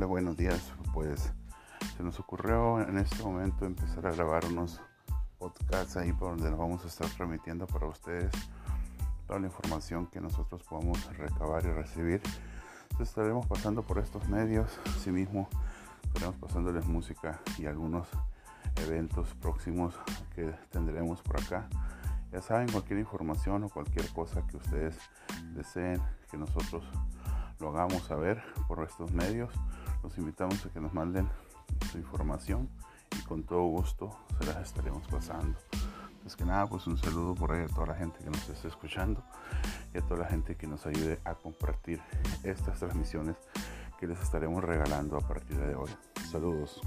buenos días. Pues se nos ocurrió en este momento empezar a grabar unos podcasts ahí por donde nos vamos a estar transmitiendo para ustedes toda la información que nosotros podamos recabar y recibir. Estaremos pasando por estos medios, asimismo estaremos pasándoles música y algunos eventos próximos que tendremos por acá. Ya saben, cualquier información o cualquier cosa que ustedes deseen que nosotros lo hagamos saber por estos medios. Los invitamos a que nos manden su información y con todo gusto se las estaremos pasando. Es que nada, pues un saludo por ahí a toda la gente que nos está escuchando y a toda la gente que nos ayude a compartir estas transmisiones que les estaremos regalando a partir de hoy. Saludos.